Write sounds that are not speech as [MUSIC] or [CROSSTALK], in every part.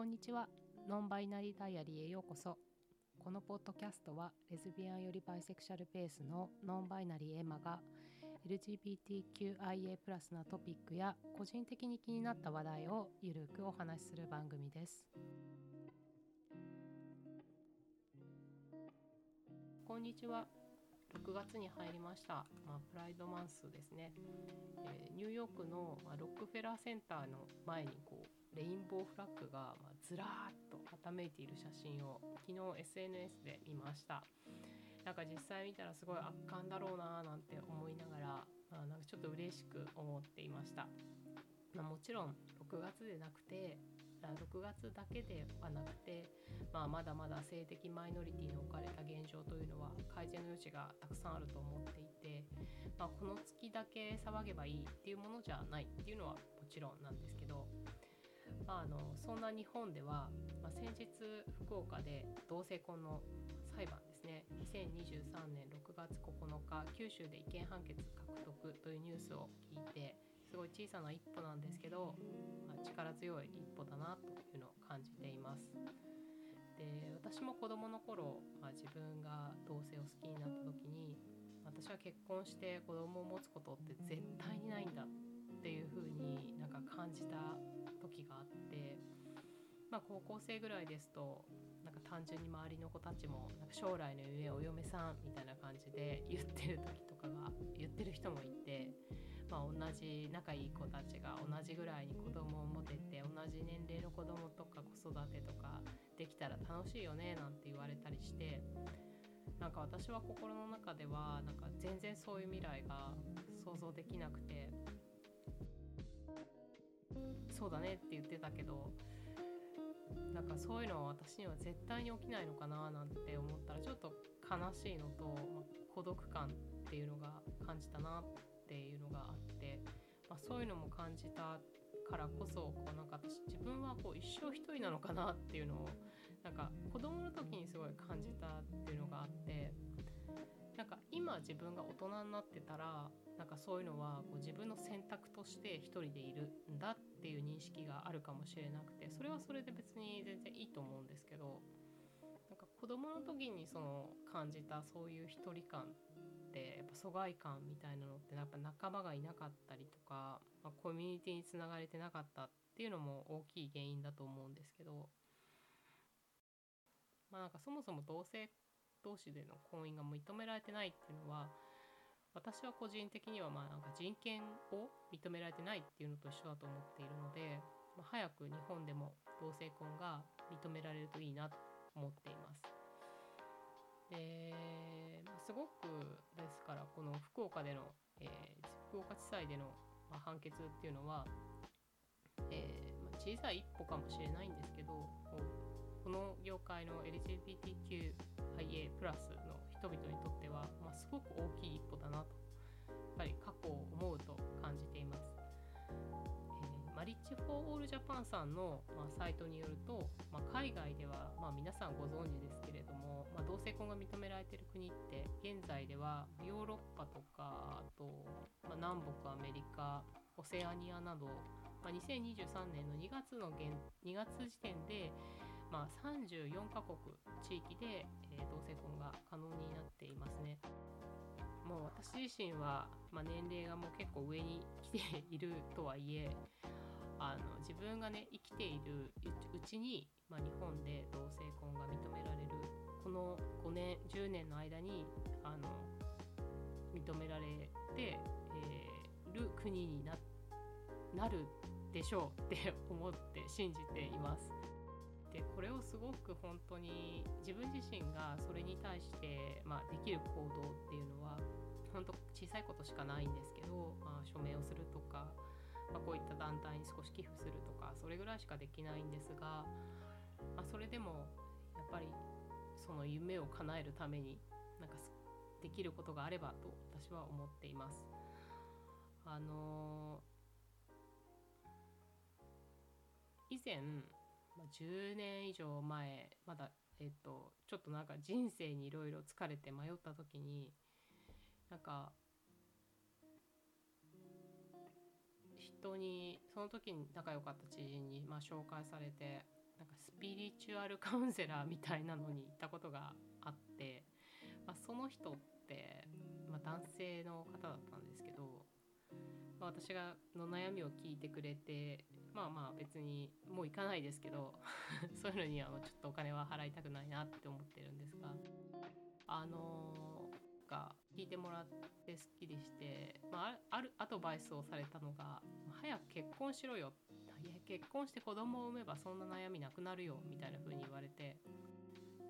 こんにちは。ノンバイナリーダイアリーへようこそ。このポッドキャストはレズビアンよりバイセクシャルベースのノンバイナリーエマが LGBTQIA+ なトピックや個人的に気になった話題をゆるくお話しする番組です。こんにちは。6月に入りました、まあ、プライドマンスですね、えー、ニューヨークの、まあ、ロックフェラーセンターの前にこうレインボーフラッグが、ずらーっとはためいている写真を昨日 SNS で見ました。なんか実際見たらすごい圧巻だろうなーなんて思いながら、まあ、なんかちょっと嬉しく思っていました、まあ、もちろん6月でなくて6月だけではなくて、まあ、まだまだ性的マイノリティに置かれた現状というのは改善の余地がたくさんあると思っていて、まあ、この月だけ騒げばいいっていうものじゃないっていうのはもちろんなんですけど、あ、のそんな日本では、まあ、先日福岡で同性婚の裁判ですね2023年6月9日九州で違憲判決獲得というニュースを聞いてすごい小さな一歩なんですけど、まあ、力強い一歩だなというのを感じています。で私も子どもの頃、まあ、自分が同性を好きになった時に私は結婚して子供を持つことって絶対にないんだっていう風になんか感じた時があって。まあ、高校生ぐらいですとなんか単純に周りの子たちもなんか将来の夢お嫁さんみたいな感じで言ってる時とかが言ってる人もいて、まあ、同じ仲いい子たちが同じぐらいに子供を持てて同じ年齢の子供とか子育てとかできたら楽しいよねなんて言われたりしてなんか私は心の中ではなんか全然そういう未来が想像できなくてそうだねって言ってたけどなんかそういうのは私には絶対に起きないのかななんて思ったらちょっと悲しいのと、まあ、孤独感っていうのが感じたなっていうのがあって、まあ、そういうのも感じたからこそこうなんか私自分はこう一生一人なのかなっていうのをなんか子供の時にすごい感じたっていうのがあってなんか今自分が大人になってたらなんかそういうのはこう自分の選択として一人でいるんだっていう認識があるかもしれなくてそれはそれで別に全然いいと思うんですけどなんか子供の時にその感じたそういう一人感ってやっぱ疎外感みたいなのってやっぱ仲間がいなかったりとか、まあ、コミュニティにつながれてなかったっていうのも大きい原因だと思うんですけどまあなんかそもそも同性同士での婚姻が認められてないっていうのは私は個人的にはまあなんか人権を認められてないっていうのと一緒だと思っているので、まあ、早く日本でも同性婚が認められるといいなと思っています。ですごくですからこの福岡での、えー、福岡地裁での、判決っていうのは、えーま、小さい一歩かもしれないんですけどこの業界の LGBTQ IA プラスの人々にとっては、まあ、すごく大きい一歩だなとやっぱり過去を思うと感じています。 Marriage For All Japan さんの、まあ、サイトによると、まあ、海外では、まあ、皆さんご存知ですけれども、まあ、同性婚が認められている国って現在ではヨーロッパとかあと、まあ、南北アメリカオセアニアなど、まあ、2023年の2月の2月時点でまあ、34カ国地域で、えー、同性婚が可能になっていますね。もう私自身は、まあ、年齢がもう結構上に来ているとはいえあの自分がね生きているうちに、まあ、日本で同性婚が認められるこの5年10年の間にあの認められて、えー、る国にななるでしょうって思って信じています。でこれをすごく本当に自分自身がそれに対して、まあ、できる行動っていうのは本当小さいことしかないんですけど、まあ、署名をするとか、まあ、こういった団体に少し寄付するとかそれぐらいしかできないんですが、まあ、それでもやっぱりその夢を叶えるためになんかできることがあればと私は思っています。あのー、以前10年以上前まだえっとちょっとなんか人生にいろいろ疲れて迷った時になんか人にその時に仲良かった知人にまあ紹介されてなんかスピリチュアルカウンセラーみたいなのに行ったことがあって、まあ、その人って、まあ、男性の方だったんですけど、まあ、私がの悩みを聞いてくれてまあまあ別にもう行かないですけど [LAUGHS] そういうのにはちょっとお金は払いたくないなって思ってるんですがあのー、が聞いてもらってすっきりして、まあ、あるアドバイスをされたのが「早く結婚しろよ」いや結婚して子供を産めばそんな悩みなくなるよみたいな風に言われて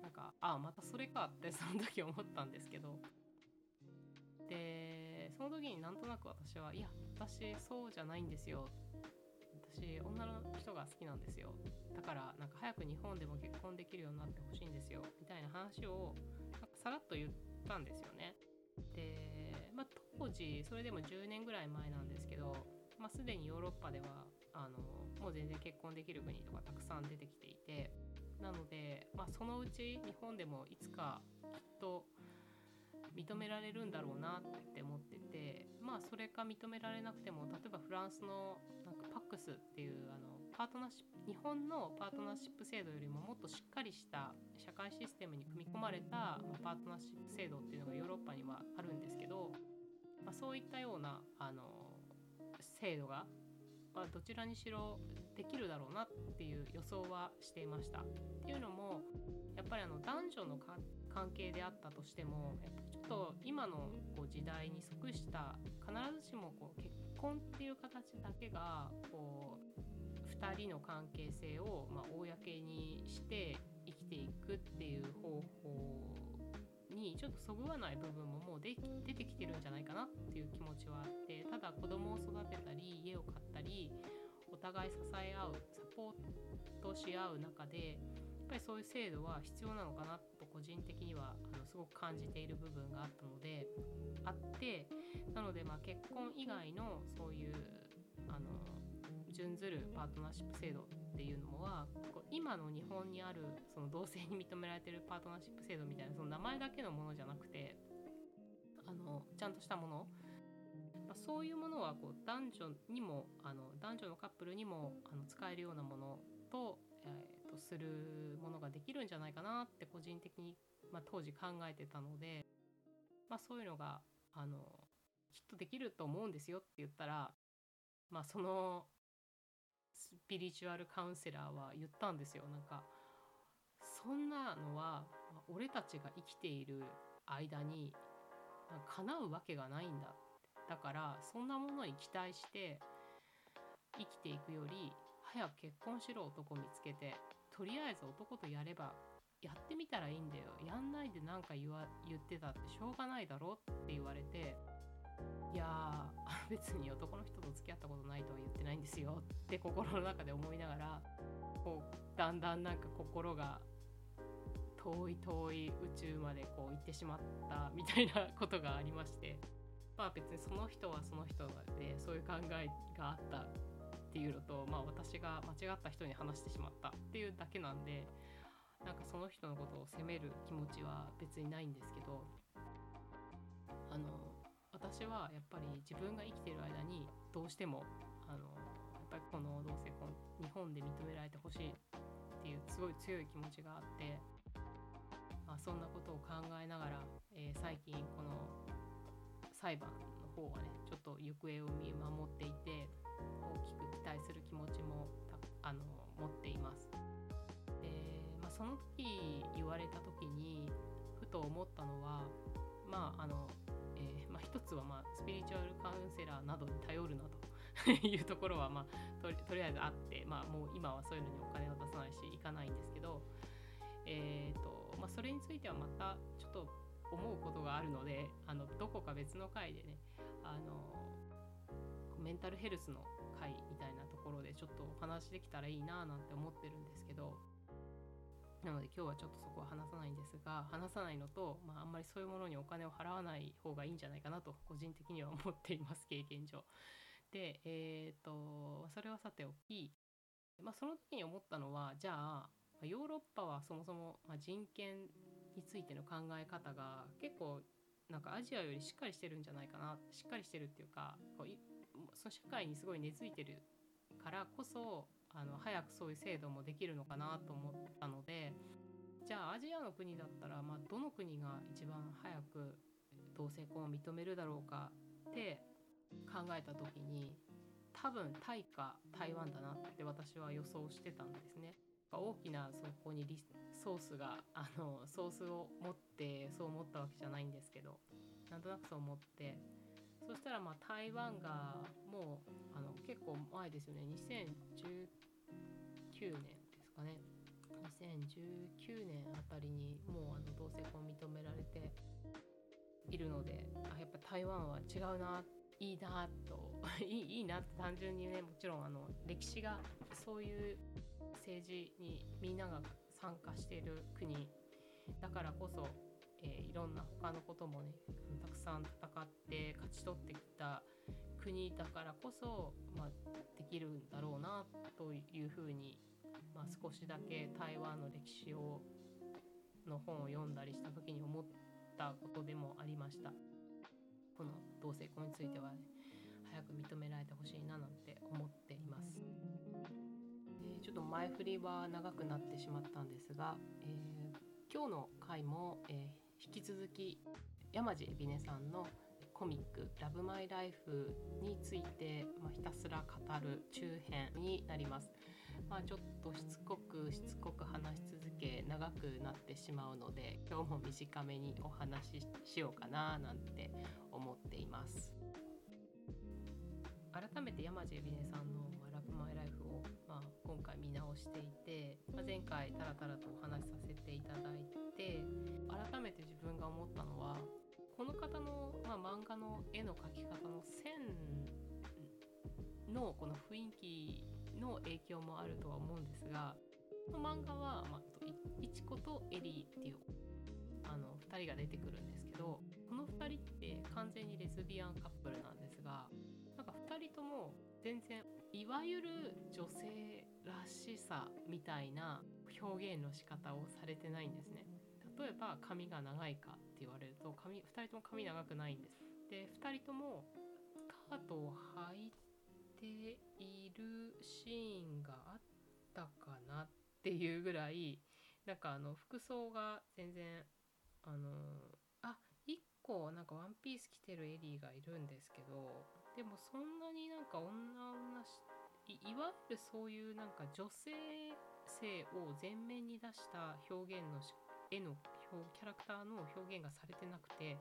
なんかああまたそれかって [LAUGHS] その時思ったんですけど。でその時になんとなく私はいや私そうじゃないんですよ。私女の人が好きなんですよ。だからなんか早く日本でも結婚できるようになってほしいんですよみたいな話をなんかさらっと言ったんですよね。で、まあ、当時それでも10年ぐらい前なんですけど、まあ、すでにヨーロッパではあのもう全然結婚できる国とかたくさん出てきていて。なので、まあ、そのうち日本でもいつかきっと認められるんだろうなって思っててまあそれか認められなくても例えばフランスのなんかパックスっていうあのパートナーシップ日本のパートナーシップ制度よりももっとしっかりした社会システムに組み込まれたパートナーシップ制度っていうのがヨーロッパにはあるんですけど、まあ、そういったようなあの制度がまあ、どちらにしろできるだろうなっていう予想はしていました。っていうのもやっぱりあの男女の関係であったとしてもやっぱちょっと今のこう時代に即した必ずしもこう結婚っていう形だけがこう2人の関係性をまあ公にして生きていくっていう方法にちょっとそぐわない部分ももうで出てきてるんじゃないかなっていう気持ちはあってただ子供を育てたり家を買ったりお互い支え合うサポートし合う中でぱりそういう制度は必要なのかなと個人的にはあのすごく感じている部分があったのであってなのでまあ結婚以外のそういうあの準ずるパートナーシップ制度っていうのは今の日本にあるその同性に認められてるパートナーシップ制度みたいなその名前だけのものじゃなくてあのちゃんとしたもの、ま、そういうものはこう男女にもあの男女のカップルにもあの使えるようなものと,、えするものができるんじゃないかなって個人的に、まあ、当時考えてたので、まあ、そういうのがあのきっとできると思うんですよって言ったら、まあ、そのスピリチュアルカウンセラーは言ったんですよ。なんかそんなのは俺たちが生きている間に叶うわけがないんだだからそんなものに期待して生きていくより早く結婚しろ男見つけて。とりあえず男とやればやってみたらいいんだよ。やんないで何か言わ言ってたってしょうがないだろって言われていや [LAUGHS] 別に男の人と付き合ったことないとは言ってないんですよ。って心の中で思いながらこうだんだんなんか心が遠い遠い宇宙までこう行ってしまったみたいなことがありまして。まあ別にその人はその人でそういう考えがあったっていうのとまあ私が間違った人に話してしまったっていうだけなんでなんかその人のことを責める気持ちは別にないんですけどあの私はやっぱり自分が生きてる間にどうしてもあのやっぱりこの同性婚日本で認められてほしいっていうすごい強い気持ちがあって、まあ、そんなことを考えながら、えー、最近この裁判の方はねちょっと行方を見守っていて大きく期待する気持ちもあの持っています。でまあ、その時言われた時にふと思ったのはまああのえー、まあ一つは、まあ、スピリチュアルカウンセラーなどに頼るなと [LAUGHS] いうところは、まあ、ととりあえずあって、まあ、もう今はそういうのにお金を出さないし行かないんですけど、えーとまあ、それについてはまたちょっと思うことがあるのであのどこか別の回でねあのメンタルヘルスの回みたいなところでちょっとお話できたらいいななんて思ってるんですけどなので今日はちょっとそこは話さないんですが話さないのと、まあ、あんまりそういうものにお金を払わない方がいいんじゃないかなと個人的には思っています経験上。でえっ、ー、とそれはさておき、まあ、その時に思ったのはじゃあヨーロッパはそもそも人権についての考え方が結構なんかアジアよりしっかりしてるんじゃないかなしっかりしてるっていうかこうその社会にすごい根付いてるからこそあの早くそういう制度もできるのかなと思ったのでじゃあアジアの国だったら、まあ、どの国が一番早く同性婚を認めるだろうかって考えた時に多分タイか台湾だなって私は予想してたんですね。大きなそこにリソースがあのソースを持ってそう思ったわけじゃないんですけどなんとなくそう思ってそしたらまあ台湾がもうあの結構前ですよね。2019年ですかね。2019年あたりにもうあの同性婚認められているのであやっぱ台湾は違うないいなと [LAUGHS] いいいいなって単純にねもちろんあの歴史がそういう政治にみんなが参加している国だからこそ、えー、いろんな他のこともねたくさん戦って勝ち取ってきた国だからこそ、まあ、できるんだろうなというふうに、まあ、少しだけ台湾の歴史をの本を読んだりした時に思ったことでもありました。この同性婚については、ね、早く認められてほしいななんて思っています。え、ちょっと前振りは長くなってしまったんですが、えー、今日の回も、えー、引き続き山地海老根さんのコミック「ラブマイライフについて、まあ、ひたすら語る中編になります。まあ、ちょっとしつこくしつこく話し続け長くなってしまうので今日も短めにお話ししようかななんて思っています。改めて山地海老根さんの「マイライフを、まあ、今回見直していて、まあ、前回タラタラとお話しさせていただいて改めて自分が思ったのはこの方の、まあ、漫画の絵の描き方の線のこの雰囲気の影響もあるとは思うんですがこの漫画は、まあ、いちことエリーっていうあの2人が出てくるんですけどこの2人って完全にレズビアンカップルなんですがなんか2人とも全然わゆる女性らしさみたいな表現の仕方をされてないんですね。例えば髪が長いかって言われると髪2人とも髪長くないんです。で2人ともスカートを履いているシーンがあったかなっていうぐらいなんかあの服装が全然あのあ1個なんかワンピース着てるエリーがいるんですけどでもそんなになんか女女しいわゆるそういうなんか女性性を前面に出した表現の絵のキャラクターの表現がされてなくて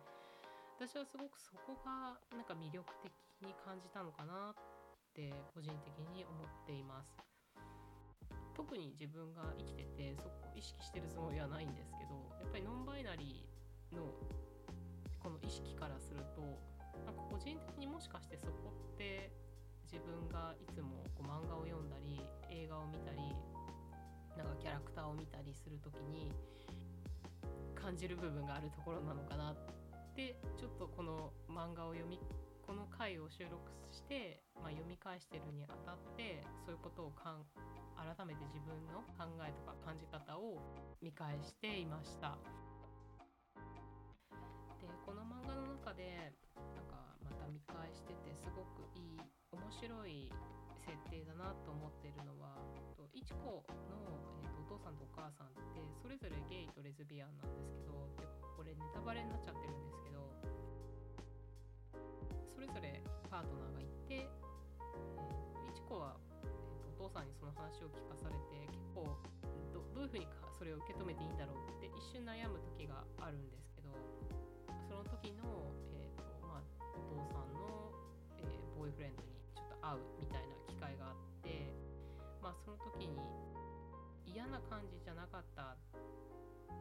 私はすごくそこがなんか魅力的に感じたのかなって個人的に思っています。特に自分が生きててそこを意識してるつもりはないんですけどやっぱりノンバイナリーのこの意識からするとなんか個人的にもしかしてそこって自分がいつもこう漫画を読んだり映画を見たりなんかキャラクターを見たりする時に感じる部分があるところなのかなってちょっとこの漫画を読みこの回を収録して、まあ、読み返してるにあたってそういうことをかん改めて自分の考えとか感じ方を見返していました。でこの漫画の中でなんかまた見返しててすごくいい面白い設定だなと思ってるのはといちこの、えーと、お父さんとお母さんってそれぞれゲイとレズビアンなんですけどでこれネタバレになっちゃってるんですけどそれぞれパートナーがいて、えー、いちこは、えーと、お父さんにその話を聞かされて結構どどういうふうにかそれを受け止めていいんだろうって一瞬悩む時があるんですけどその時の、えーとまあ、お父さんの、えー、ボーイフレンドに会うみたいな機会があって、まあ、その時に嫌な感じじゃなかった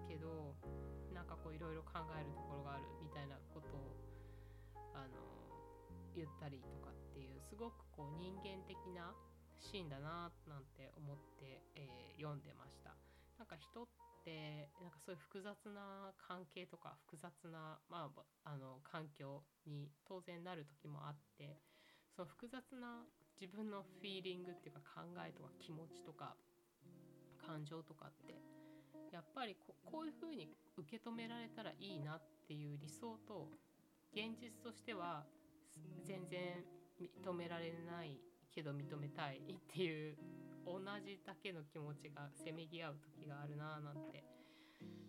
けどなんかこういろいろ考えるところがあるみたいなことをあの言ったりとかっていうすごくこう人間的なシーンだななんて思って、えー、読んでました。なんか人ってなんかそういう複雑な関係とか複雑な、まあ、あの環境に当然なる時もあってその複雑な自分のフィーリングっていうか考えとか気持ちとか感情とかってやっぱりここういうふうに受け止められたらいいなっていう理想と現実としては全然認められないけど認めたいっていう同じだけの気持ちがせめぎ合う時があるなぁなんて、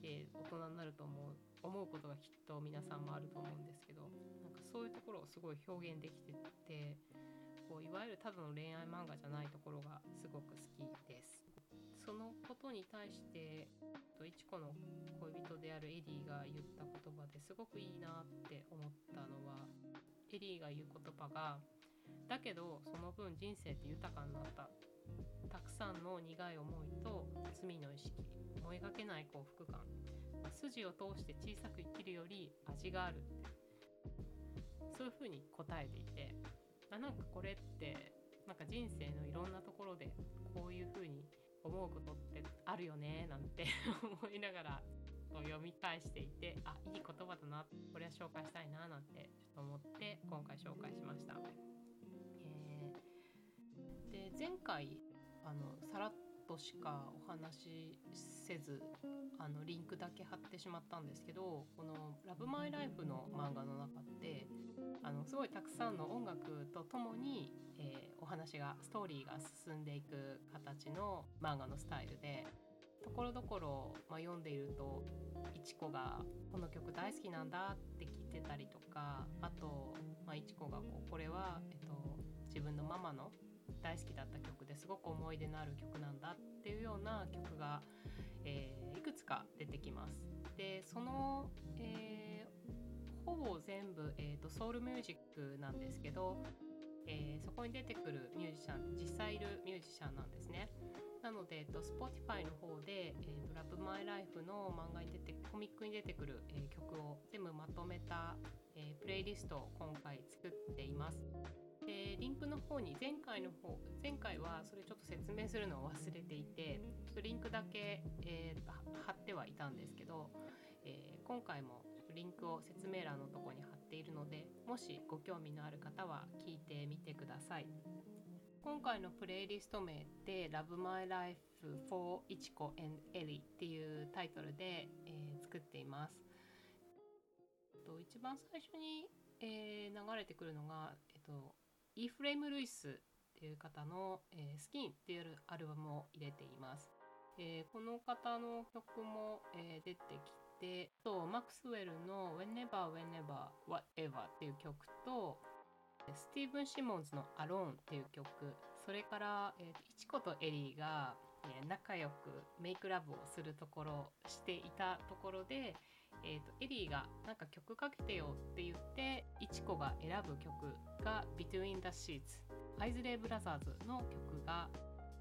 えー、大人になると思う。思うことがきっと皆さんもあると思うんですけどなんかそういうところをすごい表現できててこういわゆるただの恋愛漫画じゃないところがすごく好きです。そのことに対していちこの恋人であるエリーが言った言葉ですごくいいなって思ったのはエリーが言う言葉がだけどその分人生って豊かになったたくさんの苦い思いと罪の意識思いがけない幸福感筋を通して小さく生きるより味があるってそういうふうに答えていてあなんかこれってなんか人生のいろんなところでこういうふうに思うことってあるよねなんて [LAUGHS] 思いながら読み返していてあいい言葉だなこれは紹介したいななんてちょっと思って今回紹介しました。えー、で前回あのさらっとしかお話しせずあのリンクだけ貼ってしまったんですけどこの「ラブマイライフの漫画の中ってあのすごいたくさんの音楽とともに、えー、お話がストーリーが進んでいく形の漫画のスタイルでところどころ、まあ、読んでいるといちこがこの曲大好きなんだって聞いてたりとかあと、まあ、いちこがこうこれは、えっと、自分のママの大好きだった曲ですごく思い出のある曲なんだっていうような曲が、えー、いくつか出てきます。でその、えー、ほぼ全部、えーと、ソウルミュージックなんですけど、えー、そこに出てくるミュージシャン実際いるミュージシャンなんですね。なので、えっと、Spotify の方で、えーと、ラブマイライフの漫画に出てコミックに出てくる、えー、曲を全部まとめた、えー、プレイリストを今回作っています。でリンクの方に前回の方前回はそれちょっと説明するのを忘れていてリンクだけ、えー、貼ってはいたんですけど、えー、今回もリンクを説明欄のとこに貼っているのでもしご興味のある方は聞いてみてください。今回のプレイリスト名って「Love My Life for いちこ and Ellie」っていうタイトルで、えー、作っています。と一番最初に、えー、流れてくるのが、えっと、イーフレーム・ルイスっていう方の、えー、スキンっていうアルバムを入れています。えー、この方の曲も、えー、出てきてとマックスウェルの Whenever Whenever Whatever っていう曲とスティーブン・シモンズの「アローンっていう曲それから、えー、いちことエリーが、えー、仲良くメイクラブをするところしていたところで、えーと、エリーがなんか曲かけてよって言っていちこが選ぶ曲が「Between the Sheets」アイズレイ・ブラザーズの曲が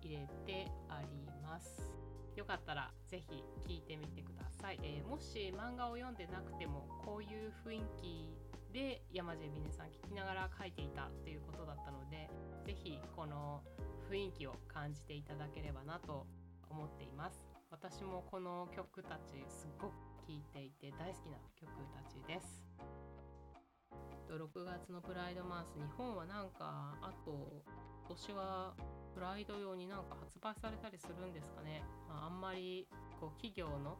入れてあります。よかったらぜひ聴いてみてください、えー、もし漫画を読んでなくてもこういう雰囲気で山地美音さん聞きながら書いていたということだったので是非この雰囲気を感じていただければなと思っています私もこの曲たちすごく聴いていて大好きな曲たちです。6月のプライドマンス日本はなんかあと今年はプライド用になんか発売されたりするんですかね、まあ、あんまりこう企業の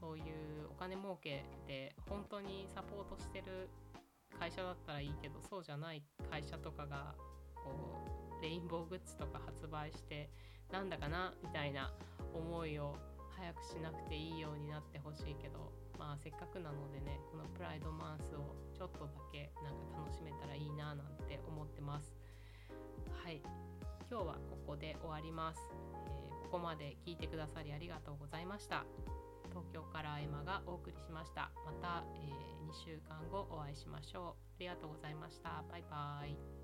そういうお金儲けで本当にサポートしてる会社だったらいいけどそうじゃない会社とかがこうレインボーグッズとか発売してなんだかなみたいな思いを早くしなくていいようになってほしいけどまあせっかくなのでねこのプライドマンスをちょっとだけなんか楽しめたらいいななんて思ってます。はい。今日はここで終わります、えー、ここまで聞いてくださりありがとうございました。東京からエマがお送りしました。また、えー、2週間後お会いしましょう。ありがとうございました。バイバイ。